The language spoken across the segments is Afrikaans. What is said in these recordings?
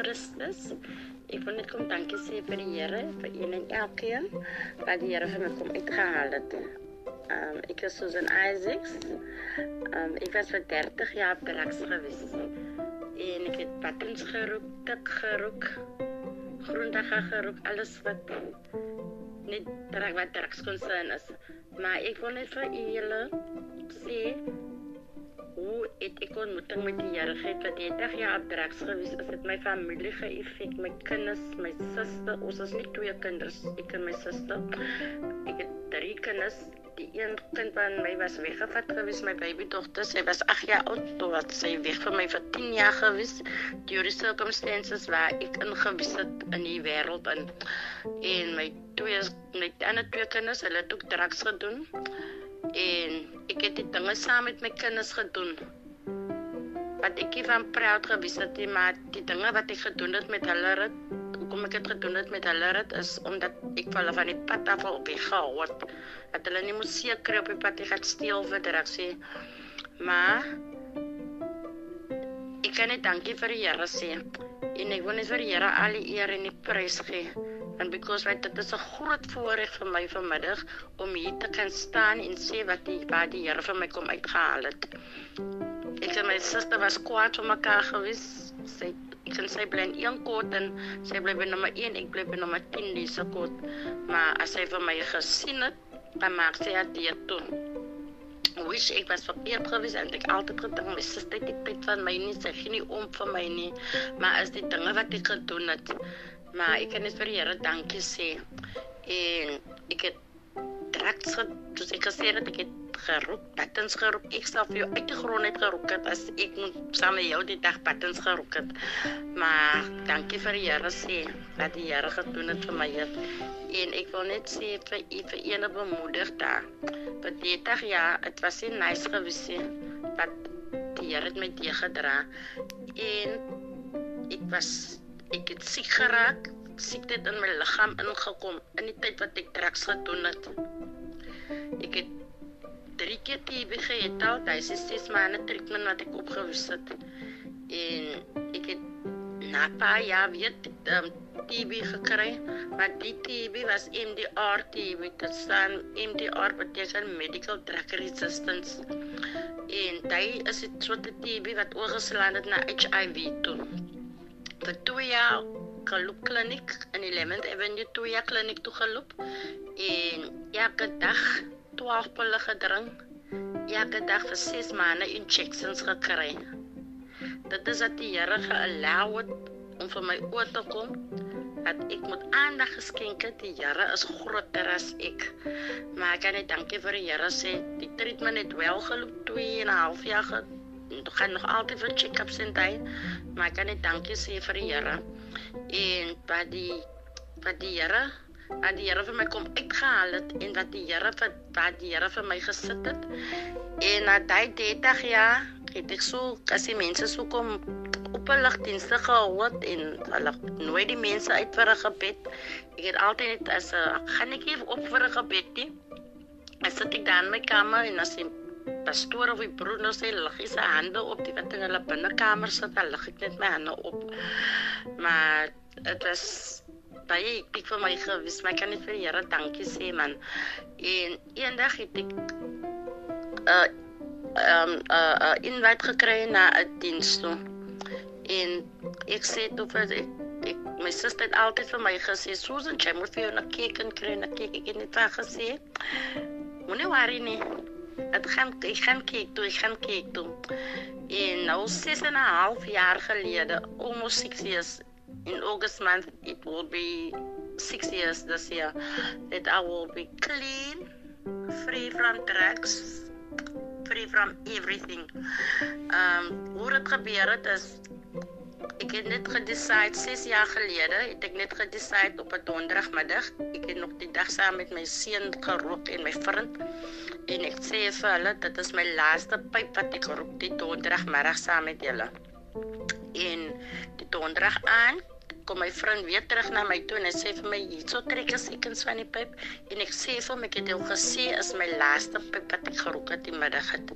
Christus. Ek wil net kom dankie sê vir die Here vir een en elkeen wat die Here vir my kom uitgehaal het. Um ek is Susan Isaacs. Um ek was vir 30 jaar op drugs gewees. En ek het patterns gerook, tik gerook, groendag gerook, alles wat net drug wat drugs konsern is. Maar ek wil net vir julle sê het ek ontmoeting met die Here gehad wat 30 jaar op drugs gewees is dit my familie geëffek my kinders my suster ons is nie twee kinders ek en my suster ek het drie kinders die een kind van my was weggevat gewees my babydogter sy was 8 jaar oud toe wat sy weg van my vir 10 jaar gewees deur die circumstances waar ek ingewees het in die wêreld in. En my twee my ander twee kinders hulle het ook drugs gedoen. En ek het die dinge saam met my kinders gedoen. Wat ek van proud gewees het, die, maar die dinge wat ek gedoen het met hulle rit, hoekom ek dit gedoen het met hulle rit is omdat ek hulle van die pad af op weggehou het. Dat hulle nie moet seker op die pad gaan steel vir direksie. Maar ek kan net dankie vir die Here sê. En ek wil net vir die Here al die eer en die prys gee and because right dit is 'n groot voorreg vir my vanmiddag om hier te kan staan en sê wat die wat die Here vir my kom uitgehaal het. Ek en my suster was kwaad om mekaar gewees. Sy ek kan sê bly in een kot en sy bly by nommer 1, ek bly by nommer 10 dis kot. Maar as sy vir my gesien het, dan maak sy dit toe. Wish ek was verkeerd geweest en ek altyd gedink my suster dit van my nie sy gee nie om vir my nie. Maar as die dinge wat ek gedoen het, Maar ek kan net vir die Here dankie sê. En ek het traks toe ek gesê het ek het geroep, patens geroep. Ek sal vir jou uit die grond uit geroep het as ek moet saam met jou die dag patens geroep het. Maar dankie vir die Here sê wat die Here gedoen het vir my het. En ek wil net sê vir u vir ene bemoedig daar. Vir 30 jaar, dit was nie nice gewees nie. Wat die Here het my teë gedra. En ek was ek het siek geraak, siekte in my liggaam ingekom in die tyd wat ek drugs gedoen het. Ek het drie keer TB gehad, al daai se ses maande treatment wat ek opgewis het. En ek het na paar jaar weer um, TB gekry, maar die TB was MDR TB, dit staan MDR beteken medical drug resistance. En daai is 'n soort TB wat oorgeslaan het na HIV toe vir 2 jaar geloop kliniek in die Lemond Avenue 2 jaar kliniek toe geloop en elke dag 12 pille gedrink elke dag vir 6 maande injections gekry. Dit is dat die Here geallow het om vir my oor te kom dat ek moet aandag geskenk het. Die Here is groter as ek. Maar ek kan net dankie vir die Here sê die treatment het wel geloop 2 en 'n half jaar gedurende Ek gaan nog altyd vir check-ups en daai, maar ek kan net dankie sê vir die Here. En wat die wat die Here, wat die Here vir my kom uitgehaal het en wat die Here vir wat die Here vir my gesit het. En na daai 30 jaar het ek so kasie mense so kom op 'n ligdienste gehoor en hulle nooi die mense uit vir 'n gebed. Ek het altyd net as 'n hier op vir 'n gebed nie. Ek sit ek dan in my kamer en as ek pastoor of die broer nou sê lig hy sy hande op die wat in hulle binnekamer sit, dan lig ek net my hande op. Maar dit was baie ek vir my gewis, maar ek kan net vir die Here dankie sê man. En eendag het ek 'n uh, um 'n uh, uh, invite gekry na 'n diens toe. En ek sê toe vir ek, ek my suster het altyd vir my gesê, "Susan, jy moet vir jou 'n cake kry, 'n cake." Ek het net vir gesê, "Moenie worry nie." Het gaan, ik ga toe, ik ga toe. En nou zes en een half jaar geleden, almost six years, in August month, it will be six years this year, that I will be clean, free from drugs, free from everything. Um, hoe het gebeurd is, ik heb net gedecide, zes jaar geleden, heb ik net gedecide op een donderdagmiddag. Ik heb nog die dag samen met mijn zin gerookt en mijn vriend. En ek sê vir hulle dit is my laaste pyp wat ek rook die donderdagmiddag saam met julle. En donderdag aan kom my vriend weer terug na my toe en hy sê vir my hierso trek ek sekens van die pyp en ek sê vir hom ek het jou gesê is my laaste pyp wat ek gerook het die middag het.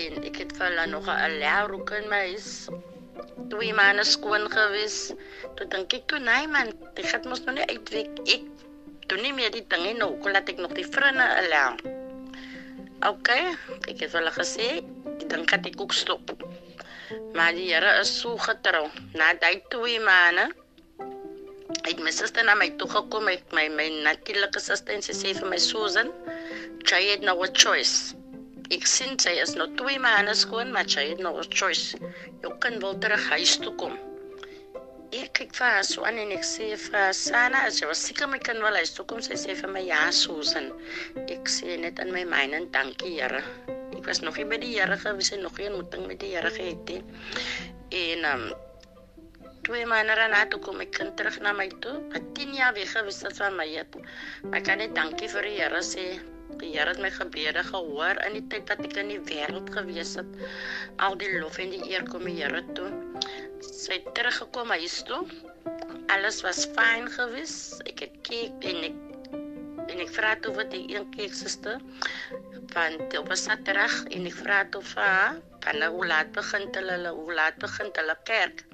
En ek het vir hulle nog 'n leeu rook in my huis twee maande skoon gewees. Toe dink ek toe nee man, dit gaan mos nog nie uitweek. Ek doen nie meer die dinge nou, kon laat ek nog die vriende alleen. OK, ek het wel gesê, die ding gaan ek ook stop. Maar die Here is so getrou. Na daai twee maande het my suster na my toe gekom met my my natuurlike suster en sy sê vir my Susan, jy het nou 'n choice. Ek sien sy is nou twee maande skoon, maar sy het nou 'n choice. Jy kan wel terug huis toe kom. Ek kyk vir haar so aan en ek sê vir haar, Sana, as jy was seker my kan wel huis toe kom, sy sê vir my ja, Susan. Ek sê net in my myne, dankie Here. Ek was nog nie by die Here gewees en nog nie ontmoeting met die Here gehad nie. En um twee maande daarna toe kom ek kind terug na my toe. Wat 10 jaar weg gewees het van my het. Maar ek kan net dankie vir die Here sê. Die Here het my gebede gehoor in die tyd wat ek in die wêreld gewees het. Al die lof en die eer kom die Here toe. Sy het teruggekom huis toe. Alles was fyn gewees. Ek het kyk en ek en ek vra toe wat die een kyk suster van dit was Saterdag en ek vra toe vir haar, "Van hoe laat begin hulle? Hoe laat begin hulle kerk?"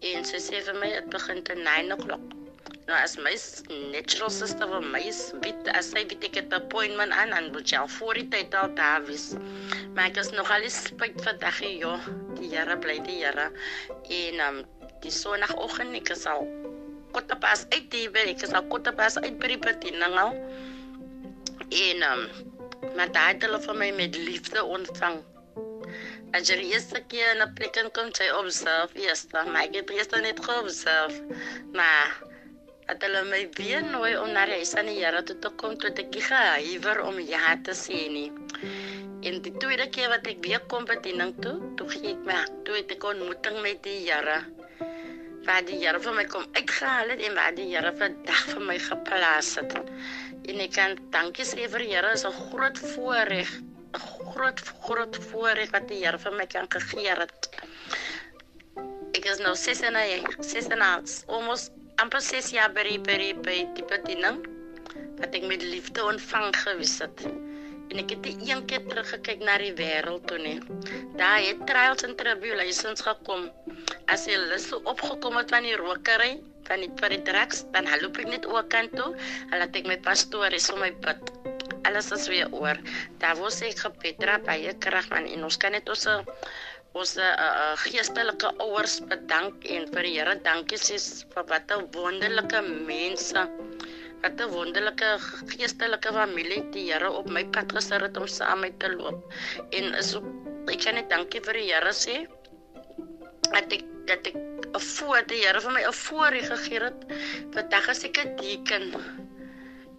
En sy sê vir my dit begin te 9 o'clock. Nou as my natural sister van my weet as sy weet ek het 'n appointment aan en moet jy al voor die tyd al daar wees. Maar ek is nog al spyt vandag hier, ja. Die Here bly die Here. En um die sonoggend ek is al kort pas uit die werk, ek is al kort pas uit by die bediening al. En um maar daai het hulle vir my met liefde ontvang. As jy eerste keer in 'n plek kom, jy observe, yes, dan my het eers net geobserve. Maar dat hulle my weer nooi om na reis aan die Here toe te kom, toe ek gehuiwer om ja te sê nie. En die tweede keer wat ek weer kom bediening toe, toe gee ek my toe het ek ontmoeting met die Here. Waar die Here vir my kom uitgehaal het en waar die Here vandag vir my geplaas het. En ek kan dankie sê vir die Here, is 'n groot voorreg 'n groot groot voorreg wat die Here vir my kan gegee het. Ek is nou 6 en 6 en almost amper 6 jaar by by by die bediening wat ek met liefde ontvang gewees het. En ek het die een keer teruggekyk na die wêreld toe nie. Daar het trials en tribulations gekom. As jy lus opgekom het van die rokery, van die vir die drugs, dan loop ek net oor kant toe. Het ek met pastoor is om my bid alles is weer oor. Daar was ek gepetra baie krag man en ons kan net ons ons uh, uh, geestelike ouers bedank en vir die Here dankie sê vir wat 'n wonderlike mense wat 'n wonderlike geestelike familie die Here op my pad gesit het om saam met te loop. En is op, ek kan net dankie vir die Here sê dat ek dat ek 'n voor die Here vir my 'n voorreg gegee het. Vandag is ek 'n deken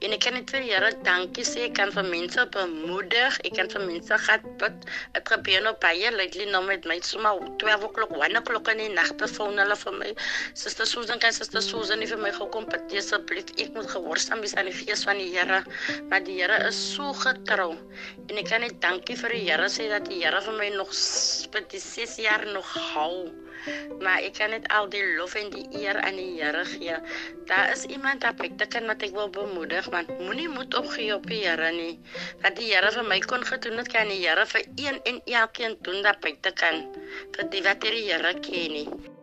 En ek kan net vir Here dankie sê. Ek kan vir mense bemoedig. Ek kan vir mense gat bid. Dit gebeur nou baie lately nou met my soma 12 o'clock, 1 o'clock in die nagte foon hulle vir my. Suster Susan, kan Suster Susan nie vir my gekom bid asseblief. Ek moet gehoorsaam wees aan die gees van die Here. Maar die Here is so getrou. En ek kan net dankie vir die Here sê dat die Here vir my nog vir die 6 jaar nog hou. Maar ek kan net al die lof en die eer aan die Here gee. Daar is iemand wat ek te kan wat ek wil bemoedig want moenie moed opgee op die Here nie. Wat die Here vir my kon gedoen het, kan die Here vir een en elkeen doen dat by te kan. Vir die wat die Here ken nie.